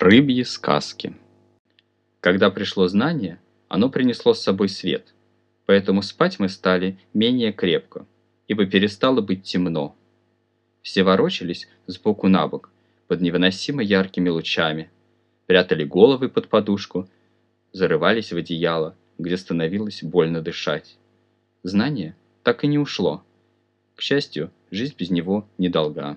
Рыбьи сказки. Когда пришло знание, оно принесло с собой свет, поэтому спать мы стали менее крепко, ибо перестало быть темно. Все ворочались сбоку на бок под невыносимо яркими лучами, прятали головы под подушку, зарывались в одеяло, где становилось больно дышать. Знание так и не ушло. К счастью, жизнь без него недолга.